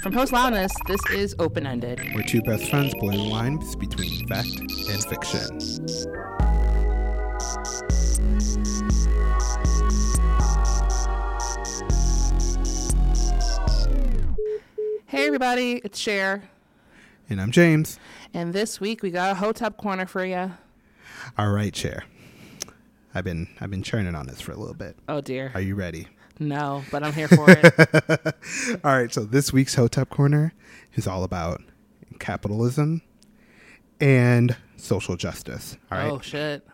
From Post Loudness, this is Open Ended. Where two best friends blur the lines between fact and fiction. Hey, everybody, it's Cher. And I'm James. And this week we got a Hotep Corner for you. All right, Cher. I've been I've been churning on this for a little bit. Oh, dear. Are you ready? No, but I'm here for it. all right, so this week's Hotep Corner is all about capitalism and social justice. All right. Oh, shit.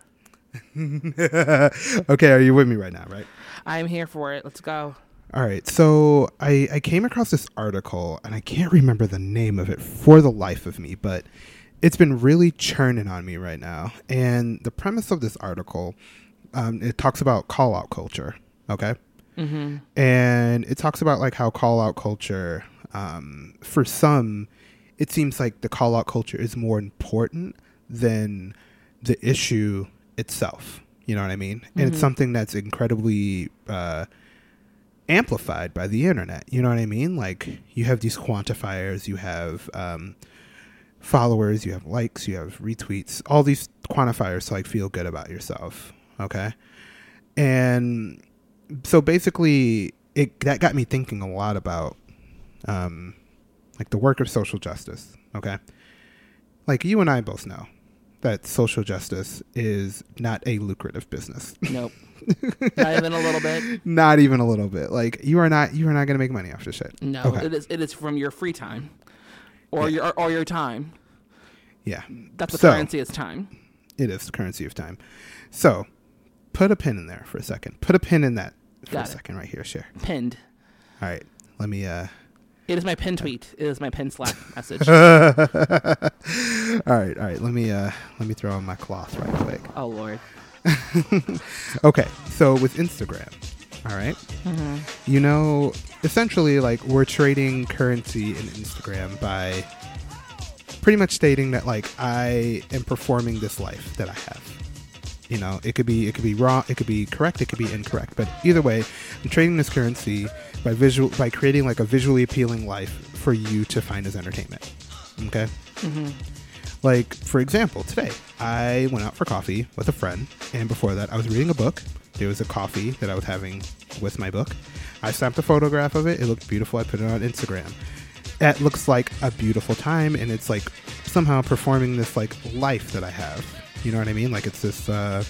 okay, are you with me right now, right? I'm here for it. Let's go. All right, so I, I came across this article and I can't remember the name of it for the life of me, but it's been really churning on me right now. And the premise of this article, um, it talks about call out culture, okay? Mm-hmm. And it talks about like how call out culture, um, for some, it seems like the call out culture is more important than the issue itself. You know what I mean? And it's Mhm. something that's incredibly uh, amplified by the internet. You know what I mean? Like you have these quantifiers, you have um, followers, you have likes, you have retweets, all these quantifiers to like feel good about yourself. Okay, and so basically, it that got me thinking a lot about um, like the work of social justice. Okay, like you and I both know that social justice is not a lucrative business. Nope. Not even a little bit. not even a little bit. Like you are not you are not going to make money off this shit. No, Okay. it is. It is from your free time, or Yeah. your or your time. Yeah, That's the So- currency. Is time. it is the currency of time. So, put a pin in there for a second. Put a pin in that for Got a it. second right here, Cher. Pinned. All right. Let me uh It is my pin tweet. It is my pin Slack message. all right, all right. Let me uh let me throw on my cloth right quick. oh Lord. Okay. So with Instagram, all right? Mm-hmm. You know, essentially like we're trading currency in Instagram by pretty much stating that like I am performing this life that I have. You know, it could be it could be wrong, it could be correct, it could be incorrect, but either way, I'm trading this currency by visual by creating like a visually appealing life for you to find as entertainment. Okay? Mm-hmm. Like, for example, today I went out for coffee with a friend, and before that, I was reading a book. There was a coffee that I was having with my book. I snapped a photograph of it. It looked beautiful. I put it on Instagram. It looks like a beautiful time, and it's like somehow performing this like life that I have. You know what I mean? Like it's this, uh,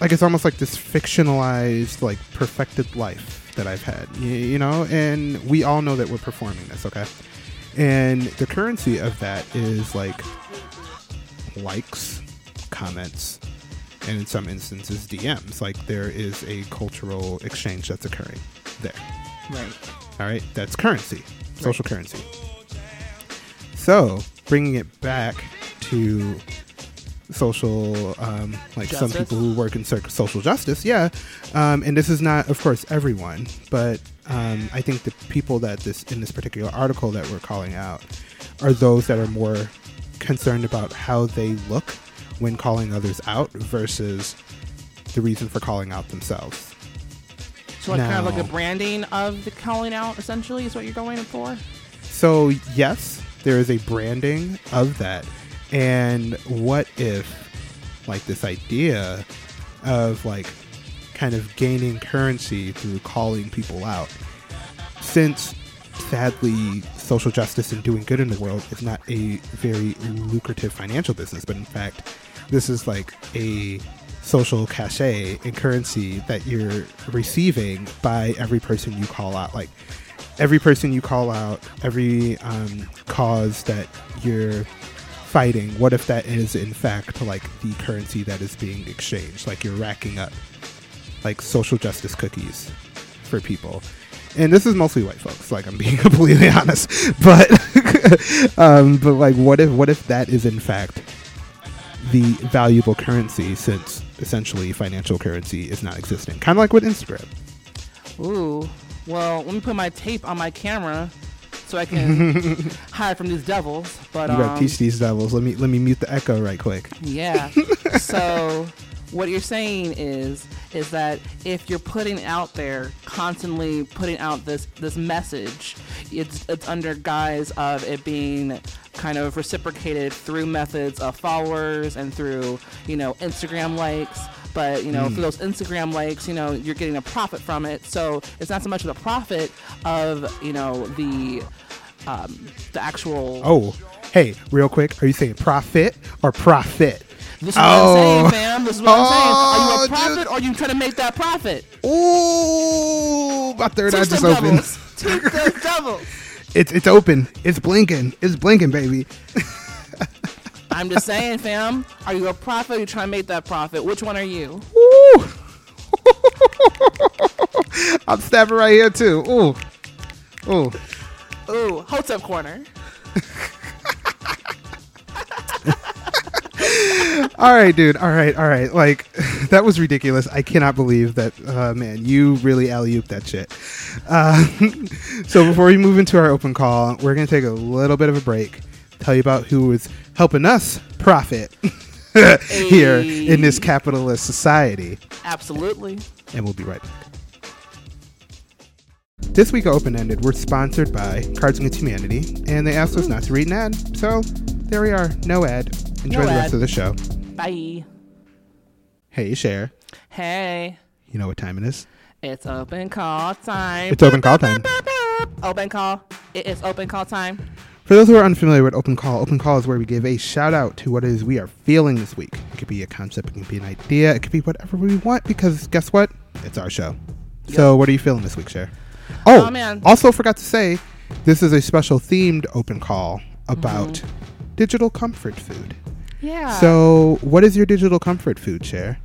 like it's almost like this fictionalized, like perfected life that I've had. You, you know, and we all know that we're performing this. Okay. And the currency of that is like likes, comments, and in some instances DMs. Like there is a cultural exchange that's occurring there. Right. All right, that's currency, social currency. So bringing it back to social, um, like some people who work in social justice, yeah. Um, and this is not, of course, everyone, but um, I think the people that this in this particular article that we're calling out are those that are more concerned about how they look when calling others out versus the reason for calling out themselves. So like kind of like a branding of the calling out, essentially, is what you're going for. So, yes, there is a branding of that. And what if, like, this idea of, like, kind of gaining currency through calling people out? Since, sadly, social justice and doing good in the world is not a very lucrative financial business, but in fact, this is like a social cachet and currency that you're receiving by every person you call out. Like, every person you call out, every um, cause that you're fighting, what if that is in fact like the currency that is being exchanged? Like you're racking up like social justice cookies for people. And this is mostly white folks, like I'm being completely honest. But um, but like what if what if that is in fact the valuable currency since essentially financial currency is not existing? Kind of like with Instagram. Ooh. Well, let me put my tape on my camera so I can hide from these devils. But You gotta um, teach these devils. Let me let me mute the echo right quick. Yeah. so what you're saying is is that if you're putting out there constantly putting out this this message, it's it's under guise of it being kind of reciprocated through methods of followers and through you know Instagram likes. But you know, for those Instagram likes, you know, you're getting a profit from it. So it's not so much of the profit of you know the um, the actual. Oh, hey, real quick, are you saying profit or profit? This is what Oh. I'm saying, fam. This is what I'm saying. Are you Oh, a profit dude. or are you trying to make that profit? Ooh, my third eye just opened. them devils. It's it's open. It's blinking. It's blinking, baby. I'm just saying, fam. Are you a prophet? Or are you trying to make that profit? Which one are you? Ooh. I'm stabbing right here too. Ooh. Ooh. Ooh, Hotep corner. All right, dude. All right, all right. Like that was ridiculous. I cannot believe that. Uh, man, you really alley oop that shit. Uh, so before we move into our open call, we're gonna take a little bit of a break. Tell you about who is helping us profit here in this capitalist society, Absolutely. and we'll be right back. This week Open Ended, we're sponsored by Cards Against Humanity, and they asked us not to read an ad. So there we are, no ad. Enjoy No the rest of the show. Bye. Hey, Cher. Hey, You know what time it is? it's open call time. It's open call time. Open call. It is open call time. For those who are unfamiliar with Open Call, Open Call is where we give a shout out to what it is we are feeling this week. It could be a concept, it could be an idea, it could be whatever we want because guess what? It's our show. So, what are you feeling this week, Cher? Oh, Oh, man. also forgot to say, this is a special themed Open Call about Mm-hmm. digital comfort food. Yeah. So, what is your digital comfort food, Cher?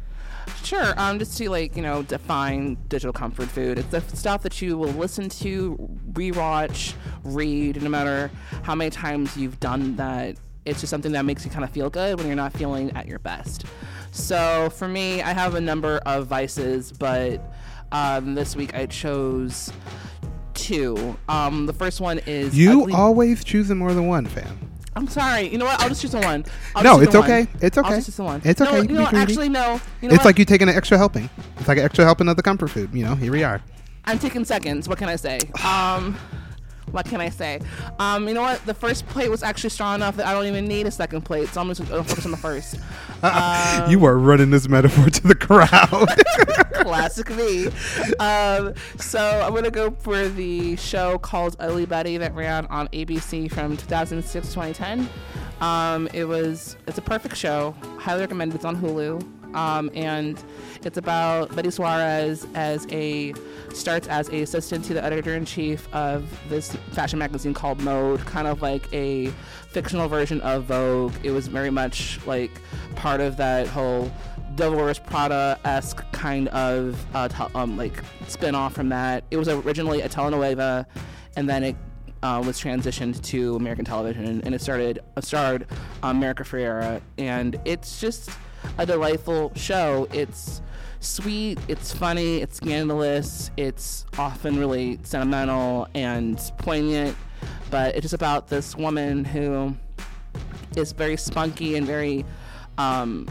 Sure. Um, just to like you know define digital comfort food. It's the stuff that you will listen to, rewatch, read, no matter how many times you've done that. It's just something that makes you kind of feel good when you're not feeling at your best. So for me, I have a number of vices, but um, this week I chose two. Um, the first one is You ugly- always choosing more than one, fam. I'm sorry. You know what? I'll just choose the one. I'll No, it's the one. okay. It's I'll okay. just choose the one. It's No, okay. You You know what? Actually, no. You know it's what? like you taking an extra helping. It's like an extra helping of the comfort food. You know, here we are. I'm taking seconds. What can I say? Um, what can I say? Um, you know what? The first plate was actually strong enough that I don't even need a second plate, so I'm just gonna focus on the first. Um, you are running this metaphor to the crowd. Classic me. Um, so I'm gonna go for the show called Ugly Betty that ran on ABC from 2006 to 2010. Um, it was it's a perfect show. Highly recommended. It's on Hulu. Um, and it's about Betty Suarez as a starts as a assistant to the editor in chief of this fashion magazine called Mode, kind of like a fictional version of Vogue. It was very much like part of that whole Devil Wears Prada esque kind of uh, um, like spin off from that. It was originally a telenovela, and then it uh, was transitioned to American television, and it started starred um, America Ferrera, and it's just a delightful show. It's sweet, it's funny, it's scandalous, it's often really sentimental and poignant, but it's just about this woman who is very spunky and very um,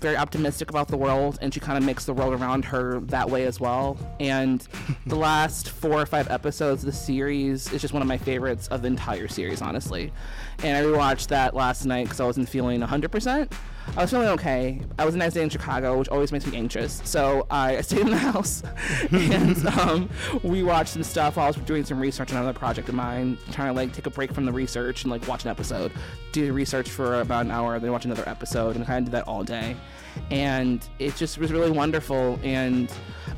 very optimistic about the world and she kind of makes the world around her that way as well and the last four or five episodes of the series is just one of my favorites of the entire series honestly and i rewatched that last night because i wasn't feeling 100% i was feeling okay i was the next day in chicago which always makes me anxious so i, stayed in the house and um, we watched some stuff while i was doing some research on another project of mine trying to like take a break from the research and like watch an episode do research for about an hour then watch another episode and kind of did that all day and it just was really wonderful and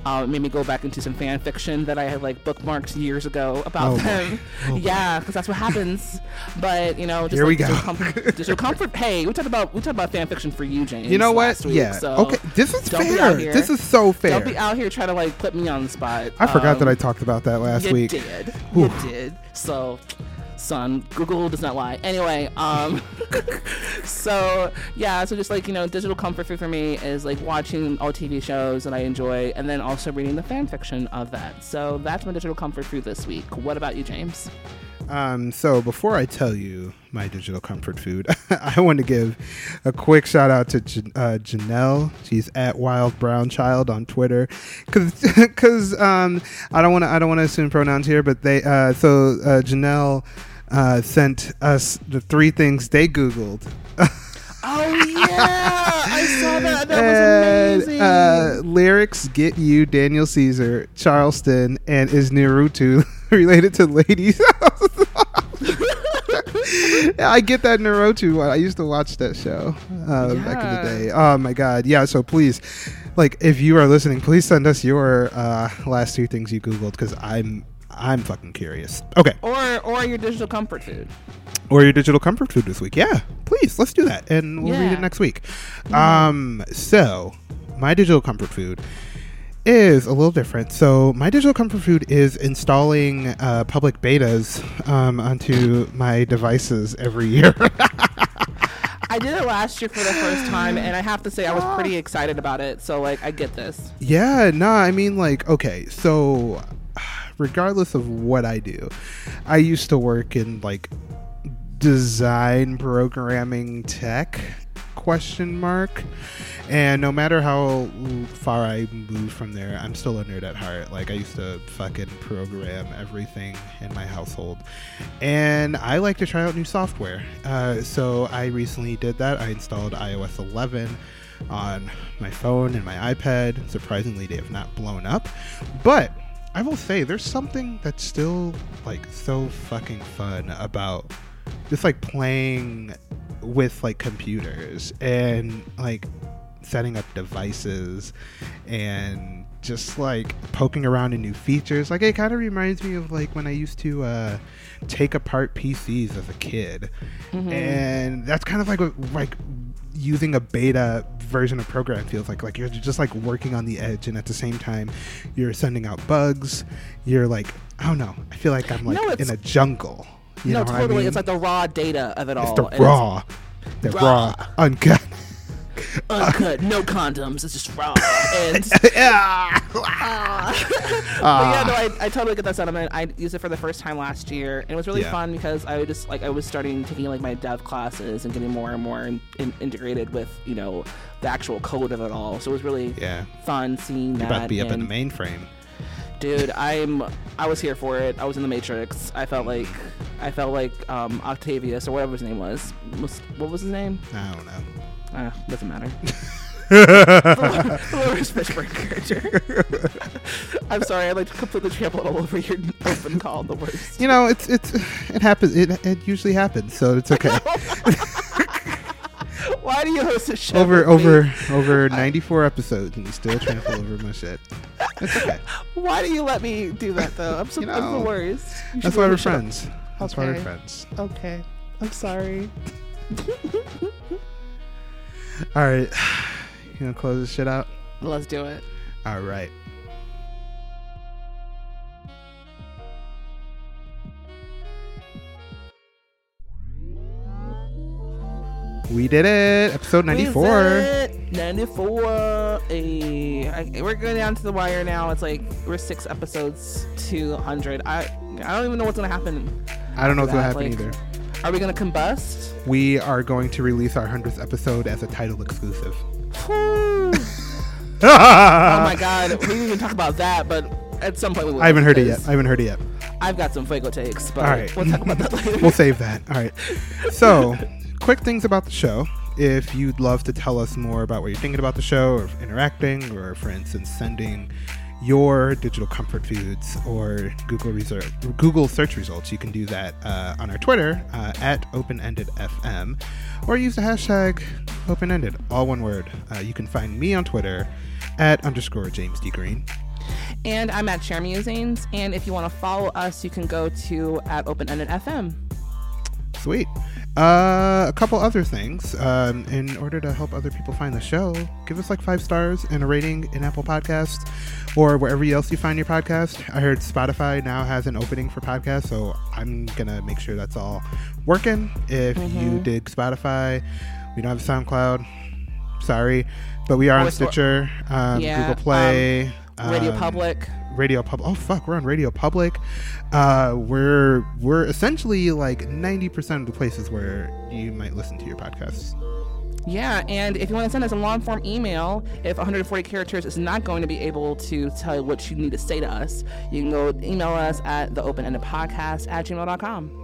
uh, it made me go back into some fan fiction that I had like bookmarked years ago about Oh, them. Oh, yeah, because that's what happens. But you know, just Here like we go. comfort, digital comfort. Hey, we talked about we talked about fan fiction for you, James. you know what? week, yeah. so okay. This is fair. This is so fair. Don't be out here trying to like put me on the spot. I forgot that Um, I talked about that last you week. did. Whew. You did. So, son, Google does not lie. Anyway, um, so yeah, so just like you know, digital comfort food for me is like watching all TV shows that I enjoy, and then also reading the fan fiction of that. So that's my digital comfort food this week. What about you, James? Um, so before I tell you my digital comfort food, I want to give a quick shout out to Jan- uh, Janelle. She's at Wild Brown Child on Twitter, because um, I don't want to I don't want to assume pronouns here, but they uh, so uh, Janelle uh, sent us the three things they googled. Oh yeah, I saw that. That was amazing. Uh, lyrics get you Daniel Caesar, Charleston, and is Naruto related to ladies? I get that Naruto. One. I used to watch that show uh, back in the day. Oh my god, yeah. So please, like, if you are listening, please send us your uh, last two things you googled because I'm I'm fucking curious. Okay, or or your digital comfort food. or your digital comfort food this week. Yeah, please, let's do that, and we'll read it next week. Um, so my digital comfort food is a little different. So my digital comfort food is installing uh, public betas um, onto my devices every year. I did it last year for the first time, and I have to say I was pretty excited about it. So like, I get this. Yeah, no, I mean like okay, so regardless of what I do, I used to work in like design programming tech question mark. And no matter how far i move from there i'm still a nerd at heart. Like i used to fucking program everything in my household. And i like to try out new software. Uh, so i recently did that. I installed ios 11 on my phone and my ipad. Surprisingly they have not blown up. But i will say there's something that's still like so fucking fun about just like playing with like computers and like setting up devices and just like poking around in new features. Like it kind of reminds me of like when i used to uh take apart pcs as a kid. And that's kind of like what like using a beta version of program feels like. Like you're just like working on the edge and at the same time you're sending out bugs. You're like i don't know. I feel like i'm like No, in a jungle you no, know what I totally. mean? It's like the raw data of it all. It's the and raw, the raw, raw. uncut. uncut, no condoms. It's just raw. And yeah. but yeah, no, I, I totally get that sentiment. I used it for the first time last year, and it was really Yeah. fun because I just like I was starting taking like my dev classes and getting more and more in, in, integrated with you know the actual code of it all. So it was really Yeah. fun seeing You're that. about to be up in the mainframe. dude i'm i was here for it i was in the matrix i felt like i felt like um octavius or whatever his name was, was what was his name I don't know. uh, doesn't matter the Laurence Fishburne character. I'm sorry, I like to completely trample all over your open call. The worst. You know, it's it's it happens. It it usually happens, so it's okay. Why do you host a show? over with me? over over 94 episodes, and you still trample over my shit. It's okay. Why do you let me do that though? I'm so You I'm the worst. That's why we're friends. up. Friends. That's why we're Okay. friends. Okay, I'm sorry. All right, you gonna close this shit out? Let's do it. All right. We did it. Episode 94. We did it. 94. Hey, I, we're going down to the wire now. It's like we're six episodes to 100. I I don't even know what's gonna happen. I don't know what's going to happen like- either. Are we gonna combust? We are going to release our 100th episode as a title exclusive. Oh my god, we didn't even talk about that, but at some point we will. I haven't heard it yet. I haven't heard it yet. I've got some Fuego takes, but All right. we'll talk about that later. we'll save that. All right. So, quick things about the show. If you'd love to tell us more about what you're thinking about the show, or interacting, or for instance, sending your digital comfort foods or Google research, Google search results, you can do that uh, on our Twitter uh, at openendedfm, or use the hashtag openended, all one word. Uh, you can find me on Twitter at underscore James D Green. And I'm at Share Musings, and if you want to follow us, you can go to at Open Ended FM. Sweet. Uh, a couple other things. Um, in order to help other people find the show, give us like five stars and a rating in Apple Podcasts or wherever else you find your podcast. I heard Spotify now has an opening for podcasts, so I'm gonna make sure that's all working. If you dig Spotify, we don't have SoundCloud. Sorry, but we are on Stitcher, um, Yeah, Google Play, Radio um, Public, Radio Public. Oh fuck, we're on Radio Public. Uh, we're we're essentially like ninety percent of the places where you might listen to your podcasts. Yeah, and if you want to send us a long form email, if 140 characters is not going to be able to tell you what you need to say to us, you can go email us at the open ended podcast at gmail.com.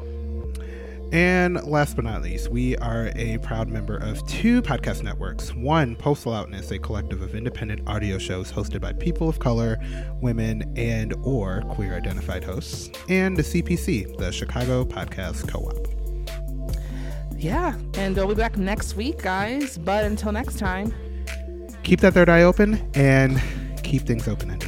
And last but not least, we are a proud member of two podcast networks. One, Post Loudness, a collective of independent audio shows hosted by people of color, women, and or queer identified hosts, and the CPC, the Chicago Podcast Co-op. Yeah, and we'll be back next week, guys. But until next time, keep that third eye open and keep things open-ended.